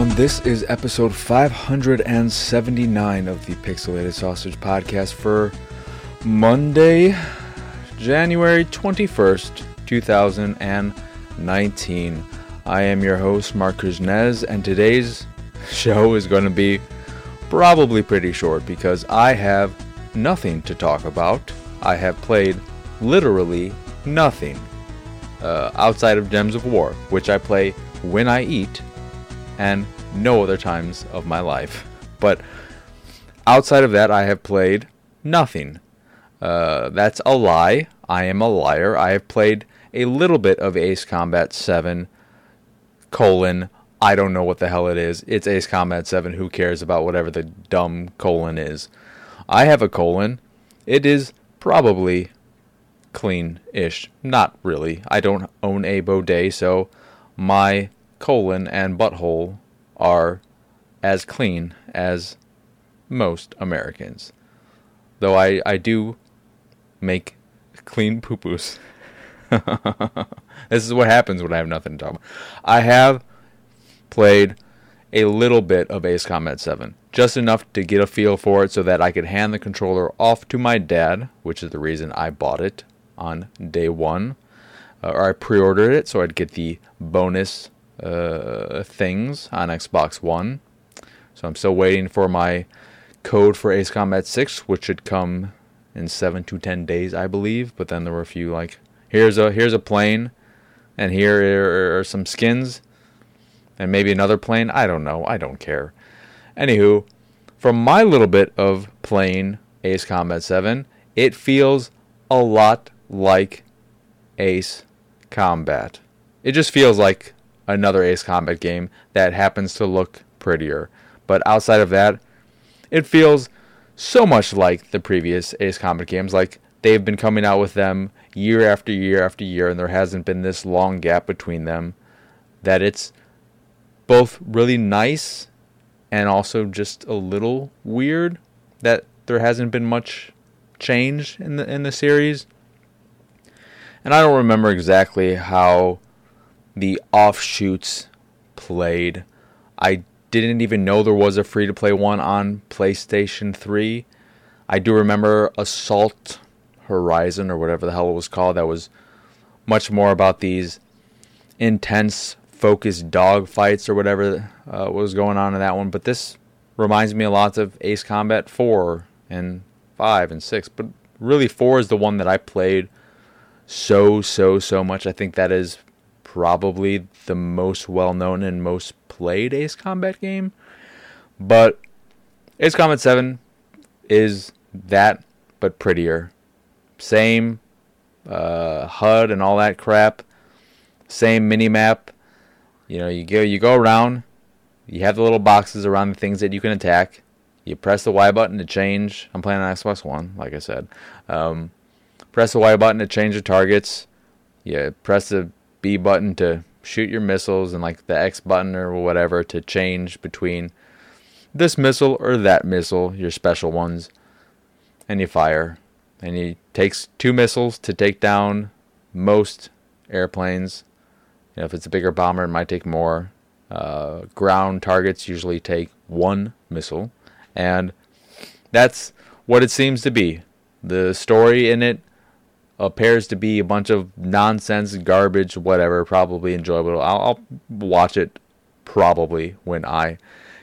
everyone. This is episode 579 of the Pixelated Sausage Podcast for Monday, January 21st, 2019. I am your host, Marc Kuznez, and today's show is going to be probably pretty short because I have nothing to talk about. I have played literally nothing uh, outside of Gems of War, which I play when I eat and no other times of my life. But outside of that, I have played nothing. Uh, that's a lie. I am a liar. I have played a little bit of Ace Combat 7, colon, I don't know what the hell it is. It's Ace Combat 7. Who cares about whatever the dumb colon is? I have a colon. It is probably clean ish. Not really. I don't own a bidet, so my colon and butthole are as clean as most Americans. Though I, I do make clean poo poos. this is what happens when I have nothing to talk about. I have played a little bit of Ace Combat 7, just enough to get a feel for it so that I could hand the controller off to my dad, which is the reason I bought it on day one. Uh, or I pre ordered it so I'd get the bonus uh, things on Xbox One. So I'm still waiting for my code for Ace Combat 6, which should come in 7 to 10 days, I believe. But then there were a few like, here's a here's a plane, and here are some skins and maybe another plane. I don't know. I don't care. Anywho, from my little bit of playing Ace Combat 7, it feels a lot like Ace Combat. It just feels like another Ace Combat game that happens to look prettier. But outside of that, it feels so much like the previous Ace Combat games. Like they've been coming out with them year after year after year, and there hasn't been this long gap between them. That it's both really nice and also just a little weird that there hasn't been much change in the in the series. And I don't remember exactly how the offshoots played. I didn't even know there was a free to play one on PlayStation 3. I do remember Assault Horizon or whatever the hell it was called that was much more about these intense focused dog fights or whatever uh, was going on in that one. But this reminds me a lot of Ace Combat 4 and 5 and 6. But really, 4 is the one that I played so, so, so much. I think that is probably the most well known and most played Ace Combat game. But Ace Combat 7 is that, but prettier. Same uh, HUD and all that crap. Same mini map you know, you go you go around, you have the little boxes around the things that you can attack. You press the Y button to change. I'm playing on Xbox One, like I said. Um, press the Y button to change the targets. You press the B button to shoot your missiles, and like the X button or whatever to change between this missile or that missile, your special ones, and you fire. And it takes two missiles to take down most airplanes know, if it's a bigger bomber, it might take more. Uh, ground targets usually take one missile, and that's what it seems to be. The story in it appears to be a bunch of nonsense, garbage, whatever. Probably enjoyable. I'll, I'll watch it probably when I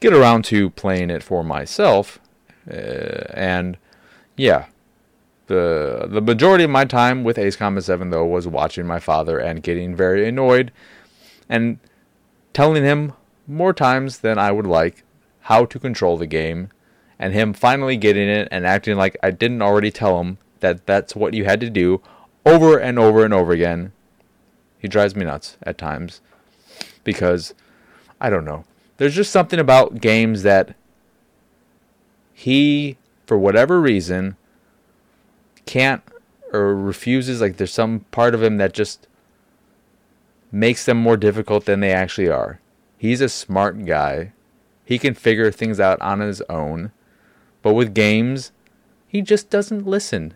get around to playing it for myself. Uh, and yeah, the the majority of my time with Ace Combat 7 though was watching my father and getting very annoyed and telling him more times than I would like how to control the game and him finally getting it and acting like I didn't already tell him that that's what you had to do over and over and over again. He drives me nuts at times because I don't know. There's just something about games that he for whatever reason can't or refuses like there's some part of him that just makes them more difficult than they actually are. He's a smart guy. He can figure things out on his own. But with games, he just doesn't listen.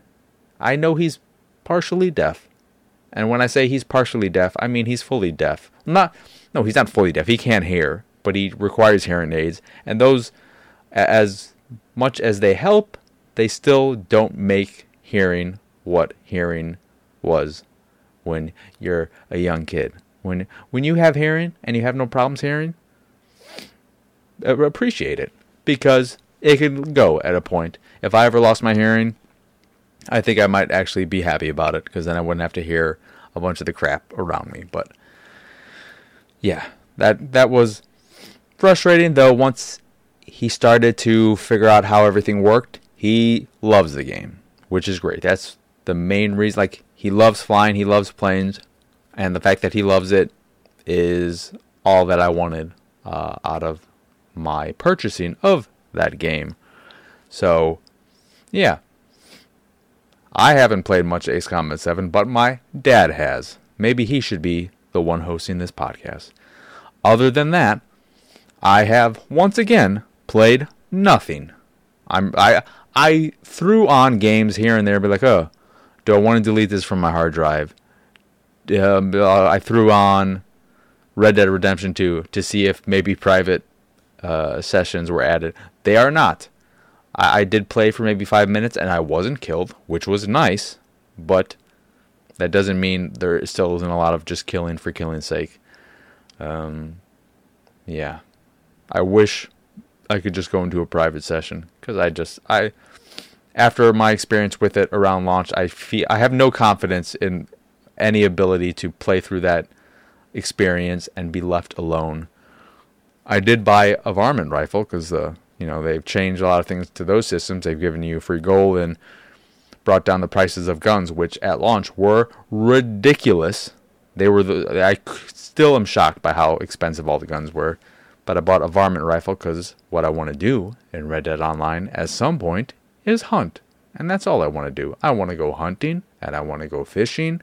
I know he's partially deaf. And when I say he's partially deaf, I mean he's fully deaf. Not no, he's not fully deaf. He can't hear. but he requires hearing aids, and those, as much as they help, they still don't make hearing what hearing was when you're a young kid. When when you have hearing and you have no problems hearing, uh, appreciate it because it can go at a point. If I ever lost my hearing, I think I might actually be happy about it because then I wouldn't have to hear a bunch of the crap around me. But yeah, that that was frustrating though. Once he started to figure out how everything worked, he loves the game, which is great. That's the main reason. Like he loves flying, he loves planes, and the fact that he loves it is all that I wanted uh, out of my purchasing of that game. So, yeah. I haven't played much Ace Combat 7, but my dad has. Maybe he should be the one hosting this podcast. Other than that, I have once again played nothing. I'm I I threw on games here and there, be like, oh, do I want to delete this from my hard drive? Um, uh, I threw on Red Dead Redemption 2 to see if maybe private uh, sessions were added. They are not. I, I did play for maybe five minutes and I wasn't killed, which was nice, but that doesn't mean there still isn't a lot of just killing for killing's sake. Um, yeah, I wish I could just go into a private session because I just I after my experience with it around launch, I feel I have no confidence in any ability to play through that experience and be left alone. I did buy a varmint rifle because uh, you know they've changed a lot of things to those systems. They've given you free gold and brought down the prices of guns, which at launch were ridiculous. They were the I still am shocked by how expensive all the guns were. But I bought a varmint rifle because what I want to do in Red Dead Online at some point is hunt. And that's all I want to do. I want to go hunting and I want to go fishing.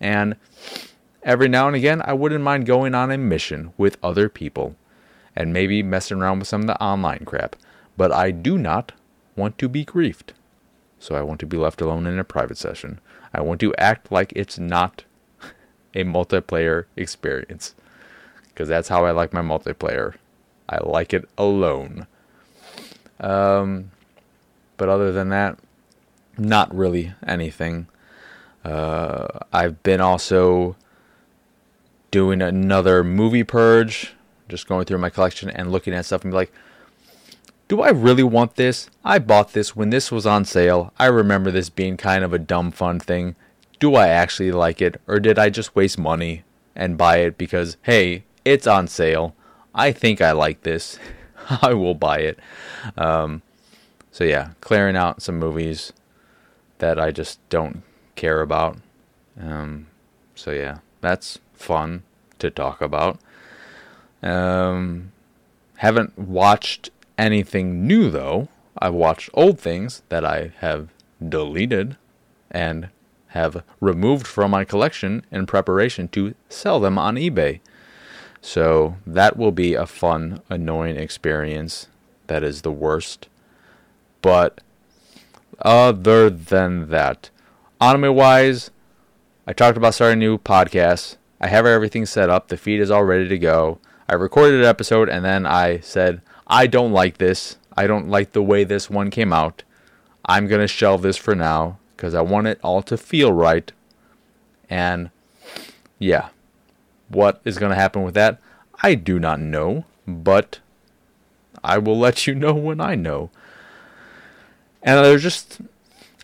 And every now and again, I wouldn't mind going on a mission with other people and maybe messing around with some of the online crap. But I do not want to be griefed. So I want to be left alone in a private session. I want to act like it's not a multiplayer experience. Because that's how I like my multiplayer. I like it alone. Um, but other than that, not really anything. Uh, I've been also doing another movie purge just going through my collection and looking at stuff and be like, do I really want this? I bought this when this was on sale. I remember this being kind of a dumb fun thing. Do I actually like it or did I just waste money and buy it because hey, it's on sale. I think I like this. I will buy it. Um, so yeah, clearing out some movies that I just don't care about. Um, so yeah, that's fun to talk about. Um, haven't watched anything new though. I've watched old things that I have deleted and have removed from my collection in preparation to sell them on eBay. So that will be a fun, annoying experience. That is the worst. But other than that, anime wise, I talked about starting a new podcast. I have everything set up. The feed is all ready to go. I recorded an episode and then I said, I don't like this. I don't like the way this one came out. I'm going to shelve this for now because I want it all to feel right. And yeah, what is going to happen with that? I do not know, but I will let you know when I know. And there's just,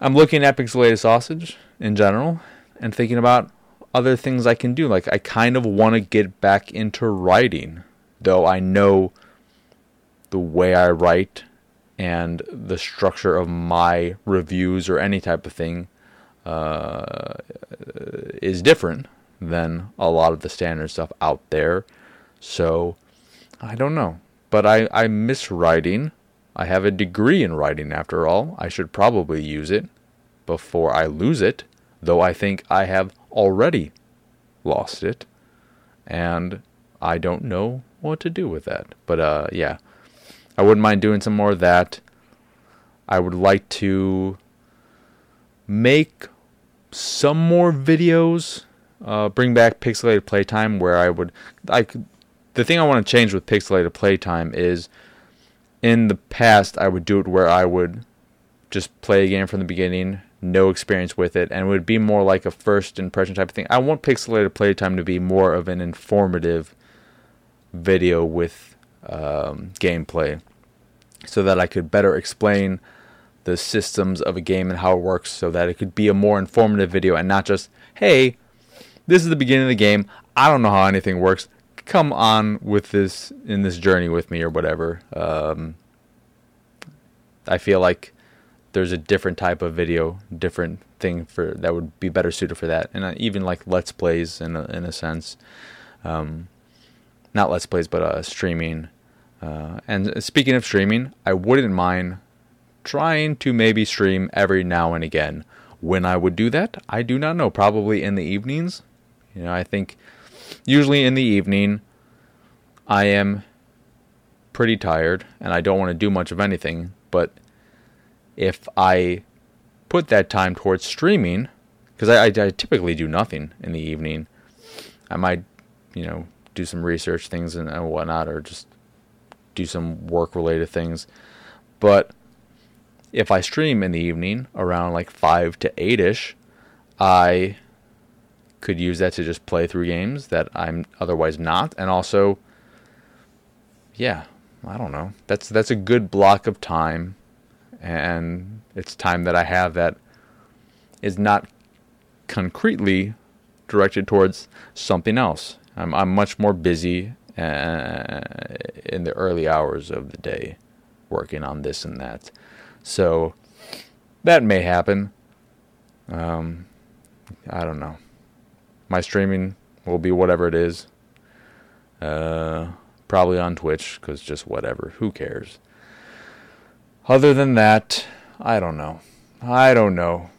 I'm looking at Pixelated Sausage in general and thinking about other things I can do. Like I kind of want to get back into writing, though I know the way I write and the structure of my reviews or any type of thing uh, is different than a lot of the standard stuff out there. So I don't know, but I I miss writing. I have a degree in writing after all. I should probably use it before I lose it, though I think I have already lost it, and I don't know what to do with that. But uh, yeah, I wouldn't mind doing some more of that. I would like to make some more videos. Uh, bring back pixelated playtime where I would like the the thing I want to change with pixelated playtime is in the past I would do it where I would just play a game from the beginning, no experience with it, and it would be more like a first impression type of thing. I want pixelated playtime to be more of an informative video with um, gameplay so that I could better explain the systems of a game and how it works so that it could be a more informative video and not just, hey, this is the beginning of the game. I don't know how anything works. Come on with this in this journey with me or whatever. Um, I feel like there's a different type of video, different thing for that would be better suited for that, and uh, even like let's plays in a, in a sense, um, not let's plays, but uh, streaming. Uh, and speaking of streaming, I wouldn't mind trying to maybe stream every now and again. When I would do that, I do not know. Probably in the evenings. You know, I think usually in the evening, I am pretty tired and I don't want to do much of anything. But if I put that time towards streaming, because I, I, I, typically do nothing in the evening, I might, you know, do some research things and, whatnot, or just do some work related things. But if I stream in the evening around like 5 to 8 ish, I could use that to just play through games that I'm otherwise not. And also, yeah, I don't know. That's that's a good block of time, and it's time that I have that is not concretely directed towards something else. I'm I'm much more busy uh, in the early hours of the day, working on this and that. So that may happen. Um, I don't know. My streaming will be whatever it is. Uh, probably on Twitch because just whatever. Who cares? Other than that, I don't know. I don't know.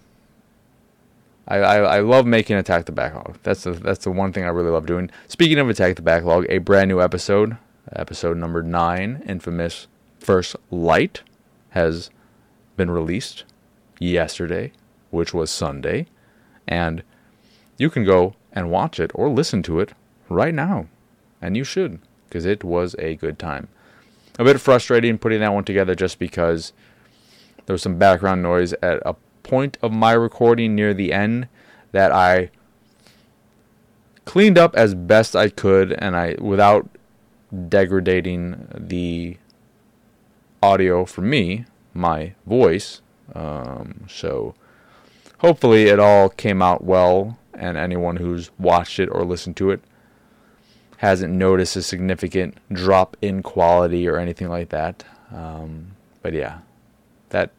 I, I, I love making Attack the Backlog. That's the that's the one thing I really love doing. Speaking of Attack the Backlog, a brand new episode, episode number nine, infamous First Light, has been released yesterday, which was Sunday, and you can go and watch it or listen to it right now, and you should because it was a good time. A bit frustrating putting that one together just because there was some background noise at a point of my recording near the end that I cleaned up as best I could and I without degrading the audio for me my voice. Um, so hopefully it all came out well, and anyone who's watched it or listened to it hasn't noticed a significant drop in quality or anything like that. Um, but yeah, that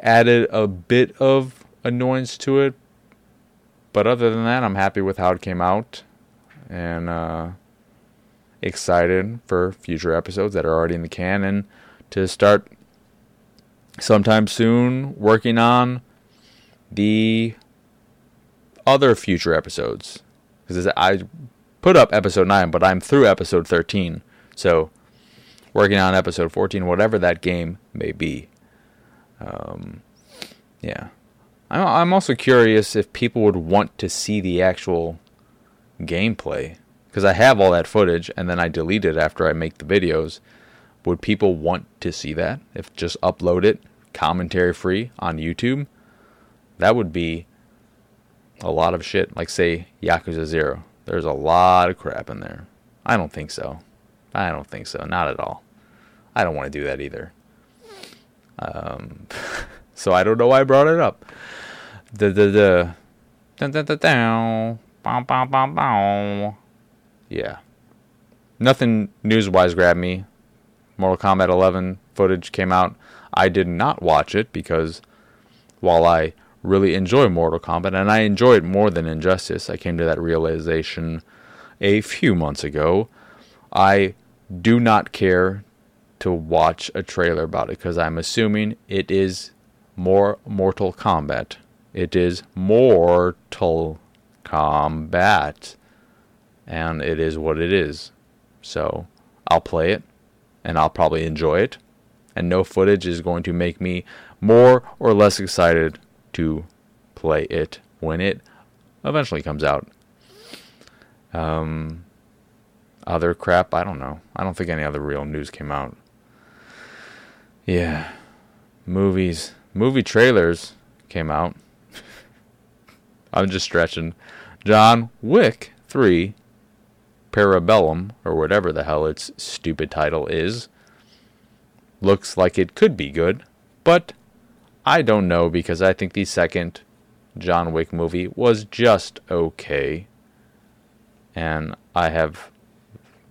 added a bit of annoyance to it. But other than that, I'm happy with how it came out and uh, excited for future episodes that are already in the can and to start sometime soon working on the other future episodes because I put up episode 9 but I'm through episode 13 so working on episode 14 whatever that game may be um, yeah I'm I'm also curious if people would want to see the actual gameplay because I have all that footage and then I delete it after I make the videos would people want to see that? If just upload it commentary free on YouTube, that would be a lot of shit. Like say Yakuza 0. There's a lot of crap in there. I don't think so. I don't think so. Not at all. I don't want to do that either. Um, so I don't know why I brought it up. The the the. Yeah. Nothing news wise grabbed me. Mortal Kombat 11 footage came out. I did not watch it because while I really enjoy Mortal Kombat and I enjoy it more than Injustice, I came to that realization a few months ago. I do not care to watch a trailer about it because I'm assuming it is more Mortal Kombat. It is Mortal Kombat. And it is what it is. So I'll play it and I'll probably enjoy it. And no footage is going to make me more or less excited to play it when it eventually comes out. Um, other crap, I don't know. I don't think any other real news came out. Yeah. Movies. Movie trailers came out. I'm just stretching. John Wick 3 Parabellum, or whatever the hell its stupid title is, looks like it could be good, but I don't know because I think the second John Wick movie was just okay. And I have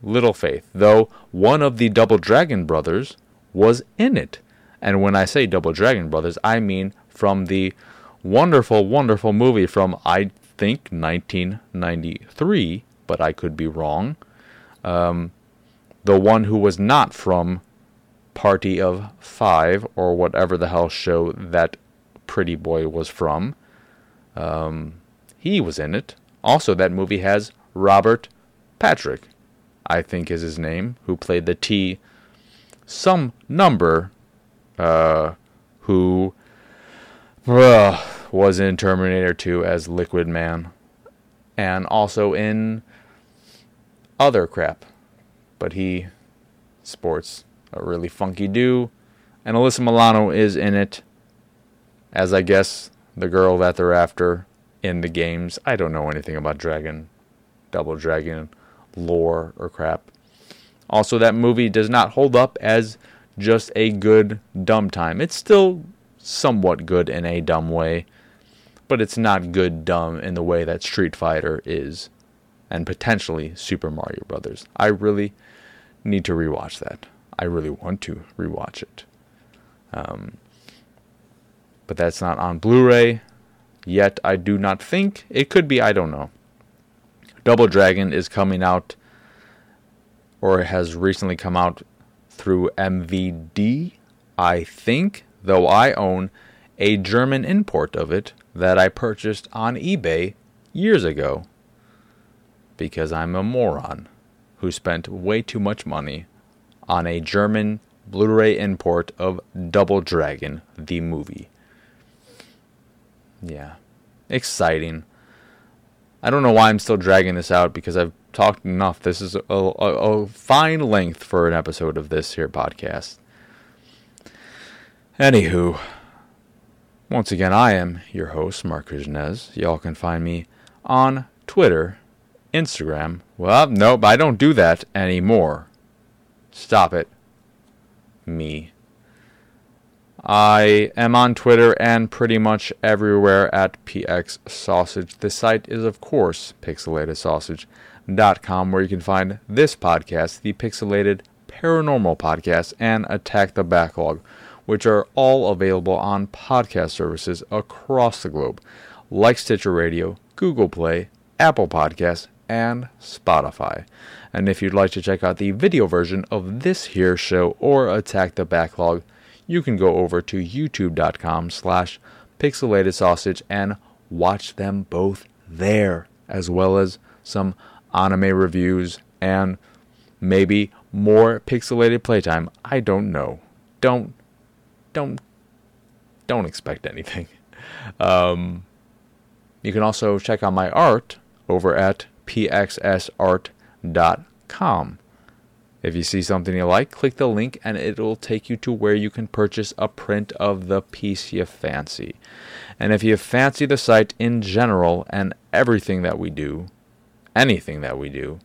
little faith, though one of the Double Dragon brothers was in it. And when I say Double Dragon Brothers, I mean from the wonderful, wonderful movie from, I think, 1993, but I could be wrong. Um, the one who was not from Party of Five, or whatever the hell show that pretty boy was from. Um, he was in it. Also, that movie has Robert Patrick, I think is his name, who played the T some number, uh, who uh, was in Terminator 2 as Liquid Man, and also in other crap. But he sports a really funky do, and Alyssa Milano is in it as I guess the girl that they're after in the games. I don't know anything about Dragon, Double Dragon lore or crap. Also, that movie does not hold up as just a good dumb time. It's still somewhat good in a dumb way, but it's not good dumb in the way that Street Fighter is, and potentially Super Mario Brothers. I really need to rewatch that. I really want to rewatch it. Um, but that's not on Blu ray yet, I do not think. It could be, I don't know. Double Dragon is coming out, or has recently come out through MVD, I think, though I own a German import of it that I purchased on eBay years ago because I'm a moron who spent way too much money on a German Blu ray import of Double Dragon, the movie. Yeah. Exciting. I don't know why I'm still dragging this out because I've talked enough. This is a, a, a fine length for an episode of this here podcast. Anywho, once again, I am your host, Marc Kuznez. Y'all can find me on Twitter, Instagram. Well, nope, I don't do that anymore. Stop it. Me. I am on Twitter and pretty much everywhere at PX Sausage. The site is, of course, pixelatedsausage.com, where you can find this podcast, the Pixelated Paranormal Podcast, and Attack the Backlog, which are all available on podcast services across the globe, like Stitcher Radio, Google Play, Apple Podcasts, and Spotify. And if you'd like to check out the video version of this here show or Attack the Backlog, you can go over to youtube.com slash pixelated sausage and watch them both there, as well as some anime reviews and maybe more pixelated playtime. I don't know. Don't, don't, don't expect anything. Um, you can also check out my art over at pxsart.com. If you see something you like, click the link and it will take you to where you can purchase a print of the piece you fancy. And if you fancy the site in general and everything that we do, anything that we do,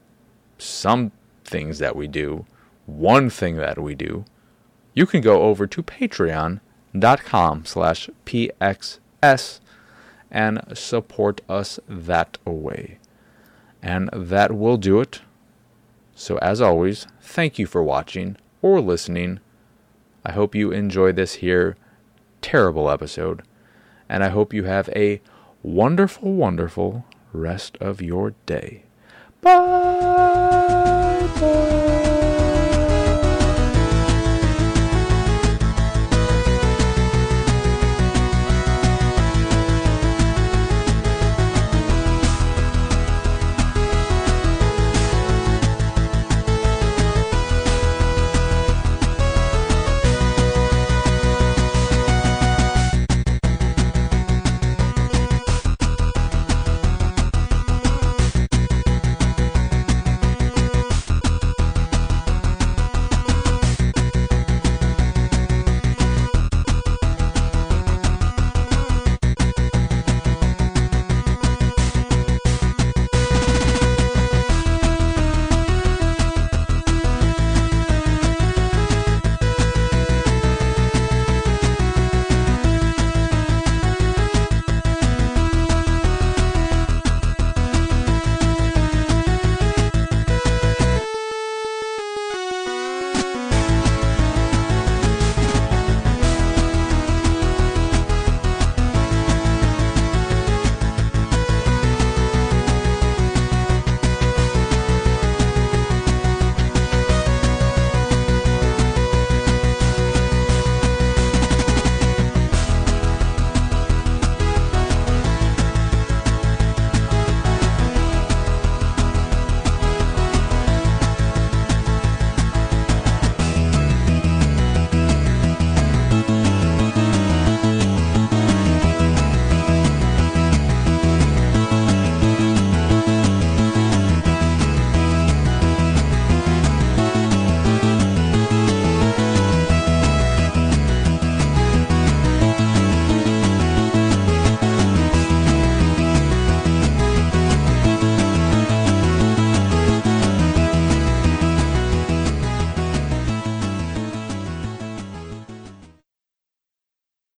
some things that we do, one thing that we do, you can go over to patreon.com slash pxs and support us that way. And that will do it. So, as always, thank you for watching or listening. I hope you enjoy this here terrible episode. And I hope you have a wonderful, wonderful rest of your day. Bye. Bye.